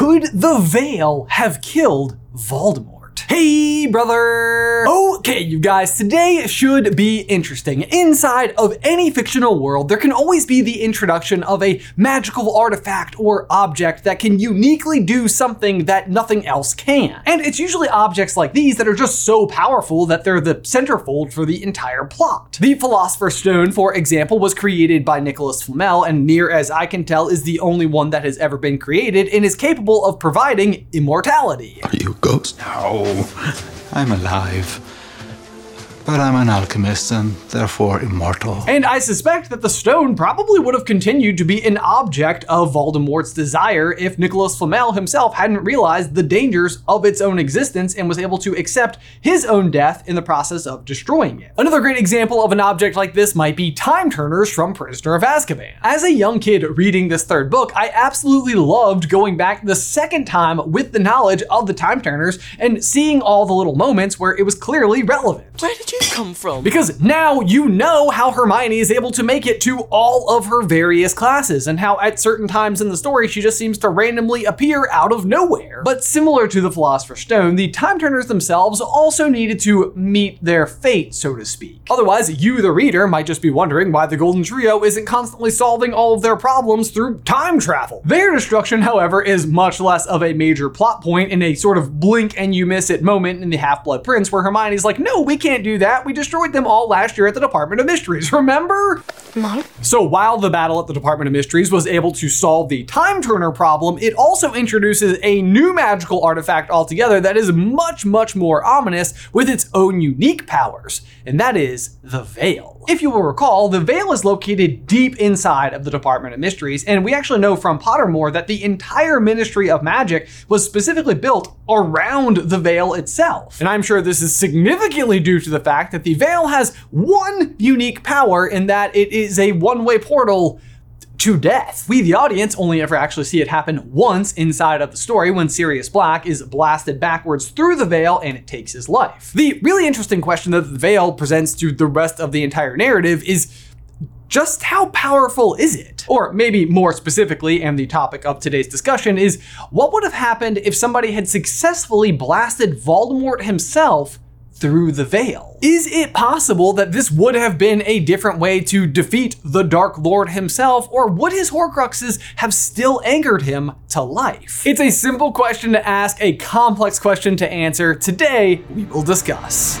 Could the veil have killed Voldemort? Hey, brother! Okay, you guys, today should be interesting. Inside of any fictional world, there can always be the introduction of a magical artifact or object that can uniquely do something that nothing else can. And it's usually objects like these that are just so powerful that they're the centerfold for the entire plot. The Philosopher's Stone, for example, was created by Nicholas Flamel, and near as I can tell, is the only one that has ever been created and is capable of providing immortality. Are you a ghost? No, I'm alive. But I'm an alchemist and therefore immortal. And I suspect that the stone probably would have continued to be an object of Voldemort's desire if Nicholas Flamel himself hadn't realized the dangers of its own existence and was able to accept his own death in the process of destroying it. Another great example of an object like this might be time turners from Prisoner of Azkaban. As a young kid reading this third book, I absolutely loved going back the second time with the knowledge of the time turners and seeing all the little moments where it was clearly relevant. Where did you come from? Because now you know how Hermione is able to make it to all of her various classes, and how at certain times in the story she just seems to randomly appear out of nowhere. But similar to the Philosopher's Stone, the Time Turners themselves also needed to meet their fate, so to speak. Otherwise, you, the reader, might just be wondering why the Golden Trio isn't constantly solving all of their problems through time travel. Their destruction, however, is much less of a major plot point in a sort of blink and you miss it moment in the Half Blood Prince, where Hermione's like, no, we can't do that. We destroyed them all last year at the Department of Mysteries, remember? No. So while the battle at the Department of Mysteries was able to solve the time turner problem, it also introduces a new magical artifact altogether that is much, much more ominous with its own unique powers, and that is the Veil. If you will recall, the Veil is located deep inside of the Department of Mysteries, and we actually know from Pottermore that the entire Ministry of Magic was specifically built around the Veil itself. And I'm sure this is significantly due to the fact that the Veil has one unique power in that it is a one-way portal to death. We, the audience, only ever actually see it happen once inside of the story when Sirius Black is blasted backwards through the veil and it takes his life. The really interesting question that the veil presents to the rest of the entire narrative is just how powerful is it? Or maybe more specifically, and the topic of today's discussion is what would have happened if somebody had successfully blasted Voldemort himself through the veil. Is it possible that this would have been a different way to defeat the Dark Lord himself, or would his Horcruxes have still angered him to life? It's a simple question to ask, a complex question to answer. Today, we will discuss.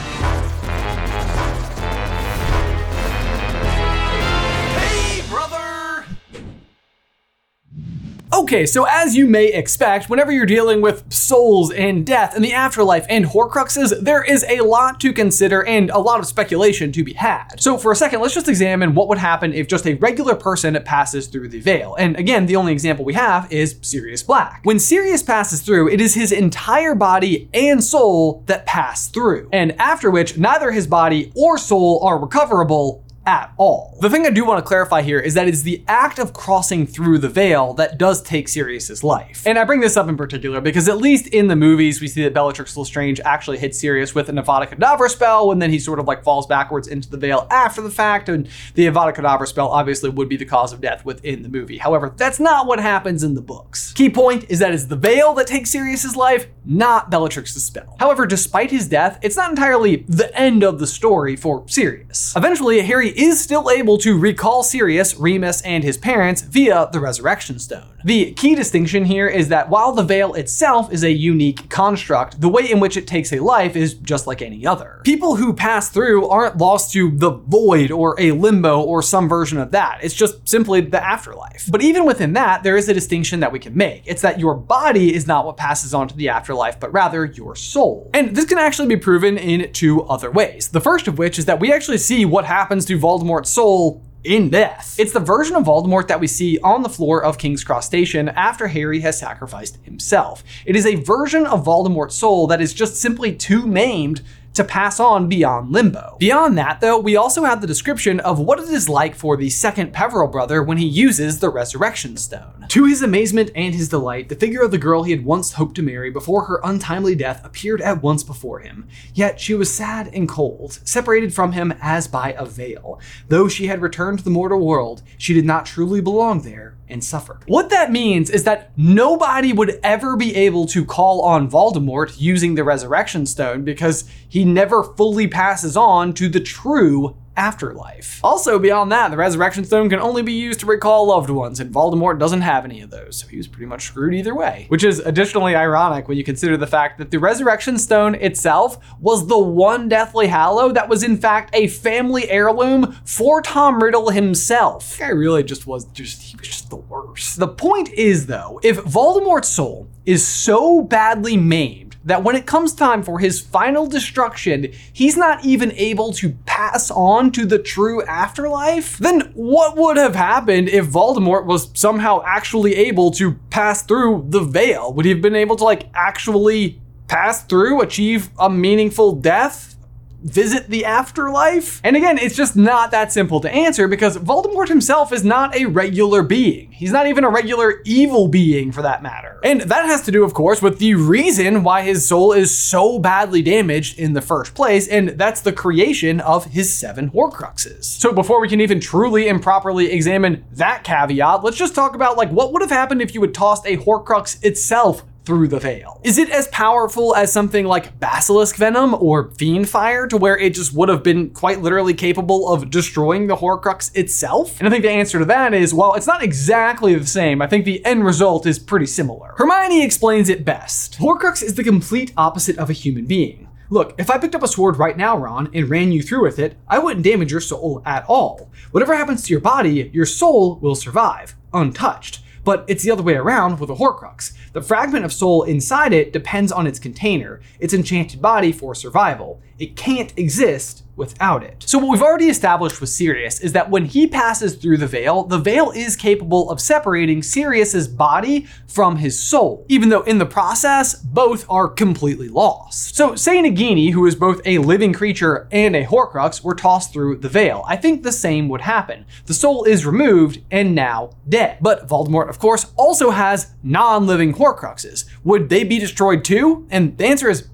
Okay, so as you may expect, whenever you're dealing with souls and death and the afterlife and Horcruxes, there is a lot to consider and a lot of speculation to be had. So for a second, let's just examine what would happen if just a regular person passes through the veil. And again, the only example we have is Sirius Black. When Sirius passes through, it is his entire body and soul that pass through, and after which neither his body or soul are recoverable at all. The thing I do want to clarify here is that it's the act of crossing through the veil that does take Sirius's life. And I bring this up in particular because at least in the movies, we see that Bellatrix Lestrange actually hits Sirius with an Avada Kedavra spell, and then he sort of like falls backwards into the veil after the fact, and the Avada Kedavra spell obviously would be the cause of death within the movie. However, that's not what happens in the books. Key point is that it's the veil that takes Sirius's life, not Bellatrix's spell. However, despite his death, it's not entirely the end of the story for Sirius. Eventually, Harry is still able to recall Sirius, Remus, and his parents via the Resurrection Stone. The key distinction here is that while the veil itself is a unique construct, the way in which it takes a life is just like any other. People who pass through aren't lost to the void or a limbo or some version of that. It's just simply the afterlife. But even within that, there is a distinction that we can make. It's that your body is not what passes on to the afterlife, but rather your soul. And this can actually be proven in two other ways. The first of which is that we actually see what happens to Voldemort's soul in death. It's the version of Voldemort that we see on the floor of King's Cross Station after Harry has sacrificed himself. It is a version of Voldemort's soul that is just simply too maimed to pass on beyond limbo. Beyond that, though, we also have the description of what it is like for the second Peverell brother when he uses the Resurrection Stone. To his amazement and his delight, the figure of the girl he had once hoped to marry before her untimely death appeared at once before him. Yet she was sad and cold, separated from him as by a veil. Though she had returned to the mortal world, she did not truly belong there and suffered. What that means is that nobody would ever be able to call on Voldemort using the Resurrection Stone because he never fully passes on to the true afterlife. Also, beyond that, the Resurrection Stone can only be used to recall loved ones, and Voldemort doesn't have any of those, so he was pretty much screwed either way. Which is additionally ironic when you consider the fact that the Resurrection Stone itself was the one Deathly Hallow that was in fact a family heirloom for Tom Riddle himself. This guy really just was just he was just the worst. The point is though, if Voldemort's soul is so badly maimed that when it comes time for his final destruction, he's not even able to pass on to the true afterlife, then what would have happened if Voldemort was somehow actually able to pass through the veil? Would he have been able to, like, actually pass through, achieve a meaningful death? Visit the afterlife? And again, it's just not that simple to answer because Voldemort himself is not a regular being. He's not even a regular evil being for that matter. And that has to do, of course, with the reason why his soul is so badly damaged in the first place, and that's the creation of his seven Horcruxes. So before we can even truly and properly examine that caveat, let's just talk about like what would have happened if you had tossed a Horcrux itself through the veil. Is it as powerful as something like basilisk venom or Fiendfyre to where it just would have been quite literally capable of destroying the Horcrux itself? And I think the answer to that is, well, it's not exactly the same. I think the end result is pretty similar. Hermione explains it best. Horcrux is the complete opposite of a human being. Look, if I picked up a sword right now, Ron, and ran you through with it, I wouldn't damage your soul at all. Whatever happens to your body, your soul will survive, untouched. But it's the other way around with a Horcrux. The fragment of soul inside it depends on its container, its enchanted body for survival. It can't exist without it. So what we've already established with Sirius is that when he passes through the veil, the veil is capable of separating Sirius's body from his soul, even though in the process, both are completely lost. So say Nagini, who is both a living creature and a Horcrux, were tossed through the veil. I think the same would happen. The soul is removed and now dead. But Voldemort, of course, also has non-living Horcruxes. Would they be destroyed too? And the answer is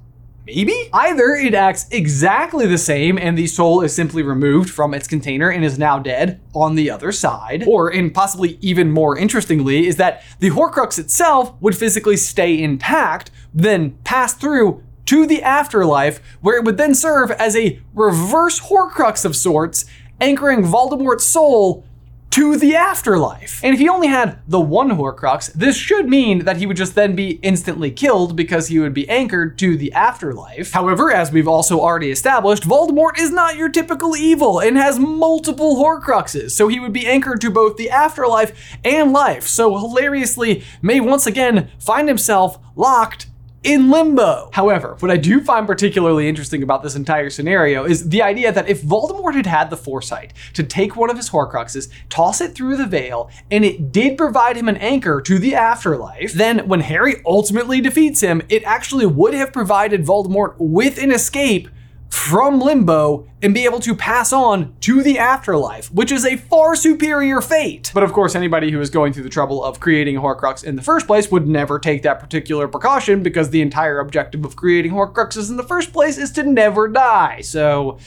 Maybe? Either it acts exactly the same and the soul is simply removed from its container and is now dead on the other side, or, and possibly even more interestingly, is that the Horcrux itself would physically stay intact, then pass through to the afterlife, where it would then serve as a reverse Horcrux of sorts, anchoring Voldemort's soul to the afterlife. And if he only had the one Horcrux, this should mean that he would just then be instantly killed because he would be anchored to the afterlife. However, as we've also already established, Voldemort is not your typical evil and has multiple Horcruxes, so he would be anchored to both the afterlife and life. So hilariously, may once again find himself locked in limbo. However, what I do find particularly interesting about this entire scenario is the idea that if Voldemort had had the foresight to take one of his Horcruxes, toss it through the veil, and it did provide him an anchor to the afterlife, then when Harry ultimately defeats him, it actually would have provided Voldemort with an escape from limbo and be able to pass on to the afterlife, which is a far superior fate. But of course, anybody who is going through the trouble of creating Horcrux in the first place would never take that particular precaution because the entire objective of creating Horcruxes in the first place is to never die. So,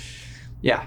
yeah,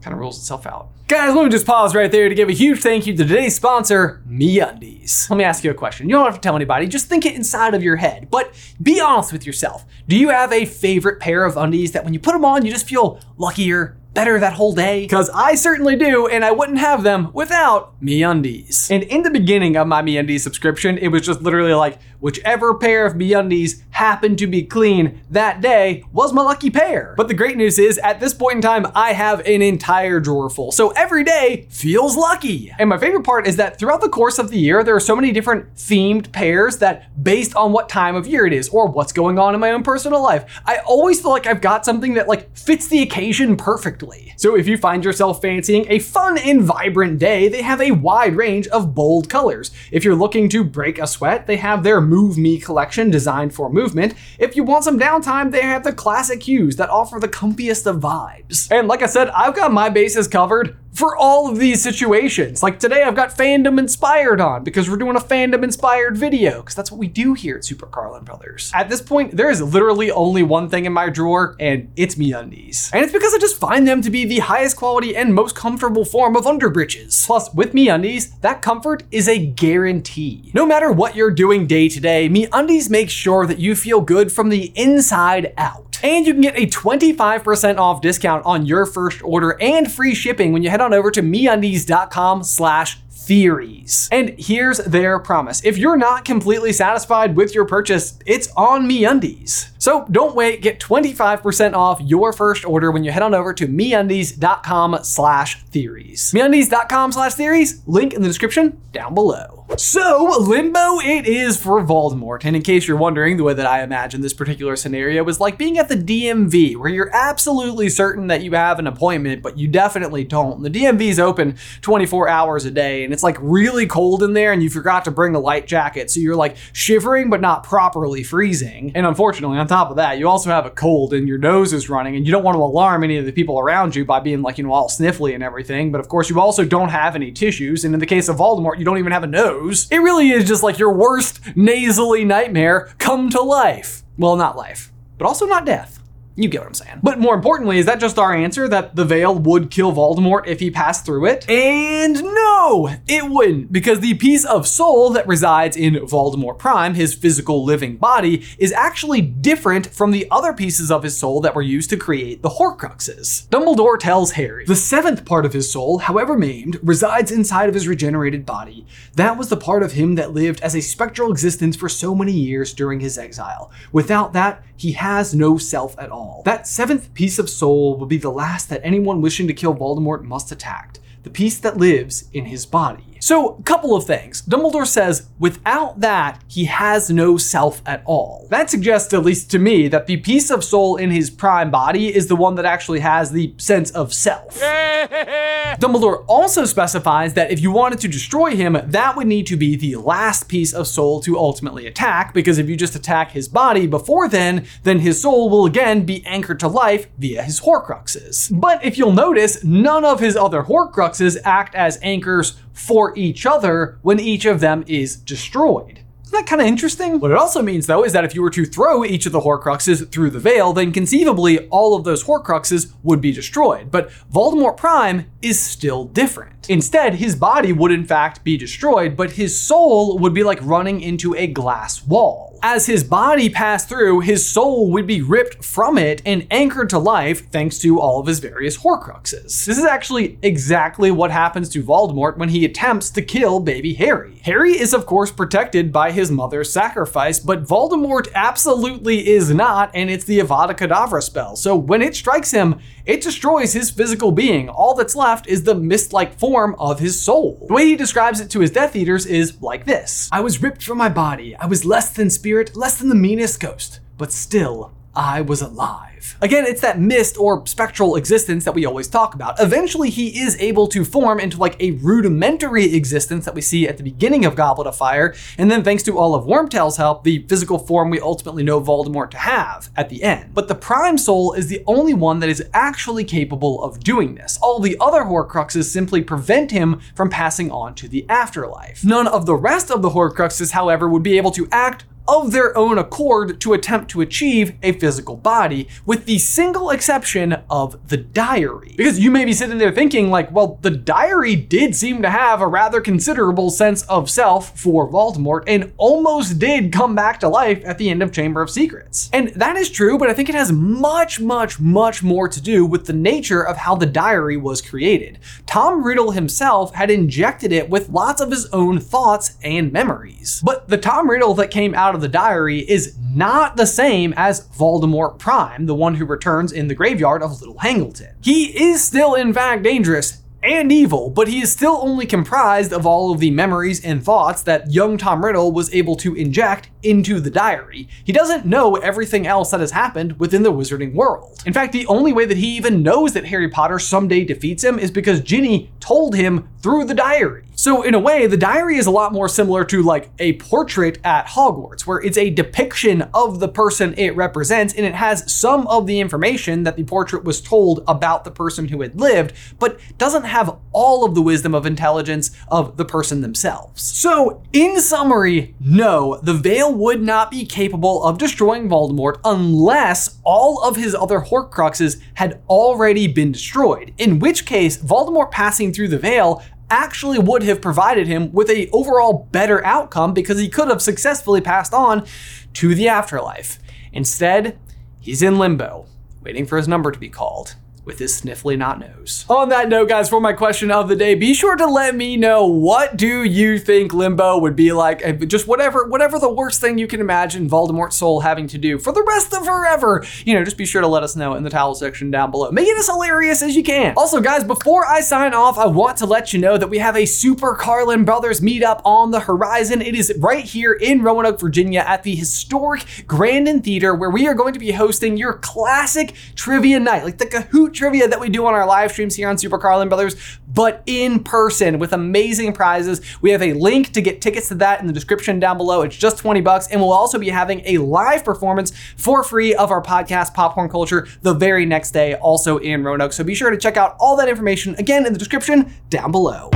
kind of rules itself out. Guys, let me just pause right there to give a huge thank you to today's sponsor, MeUndies. Let me ask you a question. You don't have to tell anybody, just think it inside of your head. But be honest with yourself. Do you have a favorite pair of undies that when you put them on, you just feel luckier, better that whole day? Because I certainly do, and I wouldn't have them without MeUndies. And in the beginning of my MeUndies subscription, it was just literally like, whichever pair of MeUndies happened to be clean that day was my lucky pair. But the great news is, at this point in time, I have an entire drawer full. So every day feels lucky. And my favorite part is that throughout the course of the year, there are so many different themed pairs that based on what time of year it is or what's going on in my own personal life, I always feel like I've got something that like fits the occasion perfectly. So if you find yourself fancying a fun and vibrant day, they have a wide range of bold colors. If you're looking to break a sweat, they have their Move Me collection designed for movement. If you want some downtime, they have the classic hues that offer the comfiest of vibes. And like I said, I've got my bases covered for all of these situations. Like today, I've got fandom inspired on because we're doing a fandom inspired video because that's what we do here at Super Carlin Brothers. At this point, there is literally only one thing in my drawer, and it's MeUndies. And it's because I just find them to be the highest quality and most comfortable form of underbreeches. Plus, with MeUndies, that comfort is a guarantee. No matter what you're doing day to day, MeUndies makes sure that you feel good from the inside out. And you can get a 25% off discount on your first order and free shipping when you head on over to meundies.com slash theories. And here's their promise. If you're not completely satisfied with your purchase, it's on MeUndies. So don't wait, get 25% off your first order when you head on over to meundies.com slash theories. Meundies.com slash theories, link in the description down below. So, limbo it is for Voldemort. And in case you're wondering, the way that I imagine this particular scenario is like being at the DMV, where you're absolutely certain that you have an appointment, but you definitely don't. The DMV is open 24 hours a day, and it's like really cold in there, and you forgot to bring a light jacket, so you're like shivering but not properly freezing. And unfortunately, on top of that, you also have a cold and your nose is running, and you don't want to alarm any of the people around you by being like, you know, all sniffly and everything. But of course, you also don't have any tissues, and in the case of Voldemort, you don't even have a nose. It really is just like your worst nasally nightmare come to life. Well, not life, but also not death. You get what I'm saying. But more importantly, is that just our answer that the veil would kill Voldemort if he passed through it? And no, it wouldn't, because the piece of soul that resides in Voldemort Prime, his physical living body, is actually different from the other pieces of his soul that were used to create the Horcruxes. Dumbledore tells Harry the seventh part of his soul, however maimed, resides inside of his regenerated body. That was the part of him that lived as a spectral existence for so many years during his exile. Without that, he has no self at all. That seventh piece of soul will be the last that anyone wishing to kill Voldemort must attack, the piece that lives in his body. So, a couple of things. Dumbledore says, without that, he has no self at all. That suggests, at least to me, that the piece of soul in his prime body is the one that actually has the sense of self. Dumbledore also specifies that if you wanted to destroy him, that would need to be the last piece of soul to ultimately attack, because if you just attack his body before then, then his soul will again be anchored to life via his Horcruxes. But if you'll notice, none of his other Horcruxes act as anchors for each other when each of them is destroyed. Isn't that kind of interesting? What it also means, though, is that if you were to throw each of the Horcruxes through the veil, then conceivably all of those Horcruxes would be destroyed. But Voldemort Prime is still different. Instead, his body would in fact be destroyed, but his soul would be like running into a glass wall. As his body passed through, his soul would be ripped from it and anchored to life thanks to all of his various Horcruxes. This is actually exactly what happens to Voldemort when he attempts to kill baby Harry. Harry is, of course, protected by his mother's sacrifice, but Voldemort absolutely is not, and it's the Avada Kedavra spell. So when it strikes him, it destroys his physical being. All that's left is the mist like form of his soul. The way he describes it to his Death Eaters is like this I was ripped from my body. I was less than spirit, less than the meanest ghost, but still, I was alive. Again, it's that mist or spectral existence that we always talk about. Eventually, he is able to form into like a rudimentary existence that we see at the beginning of Goblet of Fire, and then thanks to all of Wormtail's help, the physical form we ultimately know Voldemort to have at the end. But the Prime Soul is the only one that is actually capable of doing this. All the other Horcruxes simply prevent him from passing on to the afterlife. None of the rest of the Horcruxes, however, would be able to act of their own accord to attempt to achieve a physical body, with the single exception of the diary. Because you may be sitting there thinking, like, well, the diary did seem to have a rather considerable sense of self for Voldemort and almost did come back to life at the end of Chamber of Secrets. And that is true, but I think it has much, much, much more to do with the nature of how the diary was created. Tom Riddle himself had injected it with lots of his own thoughts and memories. But the Tom Riddle that came out of of the diary is not the same as Voldemort Prime, the one who returns in the graveyard of Little Hangleton. He is still, in fact, dangerous and evil, but he is still only comprised of all of the memories and thoughts that young Tom Riddle was able to inject into the diary. He doesn't know everything else that has happened within the wizarding world. In fact, the only way that he even knows that Harry Potter someday defeats him is because Ginny told him through the diary. So, in a way, the diary is a lot more similar to like a portrait at Hogwarts, where it's a depiction of the person it represents, and it has some of the information that the portrait was told about the person who had lived, but doesn't have all of the wisdom of intelligence of the person themselves. So, in summary, no, the Veil would not be capable of destroying Voldemort unless all of his other Horcruxes had already been destroyed, in which case, Voldemort passing through the Veil actually would have provided him with a overall better outcome because he could have successfully passed on to the afterlife. Instead, he's in limbo, waiting for his number to be called with his sniffly not nose. On that note, guys, for my question of the day, be sure to let me know what do you think Limbo would be like? Just whatever, whatever the worst thing you can imagine Voldemort's soul having to do for the rest of forever. You know, just be sure to let us know in the towel section down below. Make it as hilarious as you can. Also, guys, before I sign off, I want to let you know that we have a Super Carlin Brothers meetup on the horizon. It is right here in Roanoke, Virginia at the historic Grandin Theater where we are going to be hosting your classic trivia night, like the Kahoot trivia that we do on our live streams here on Super Carlin Brothers, but in person with amazing prizes. We have a link to get tickets to that in the description down below. It's just 20 bucks, and we'll also be having a live performance for free of our podcast, Popcorn Culture, the very next day, also in Roanoke. So be sure to check out all that information again in the description down below.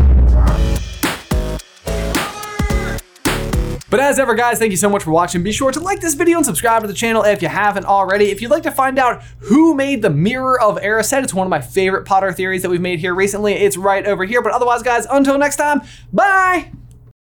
But as ever, guys, thank you so much for watching. Be sure to like this video and subscribe to the channel if you haven't already. If you'd like to find out who made the Mirror of Erised, it's one of my favorite Potter theories that we've made here recently. It's right over here. But otherwise, guys, until next time, bye!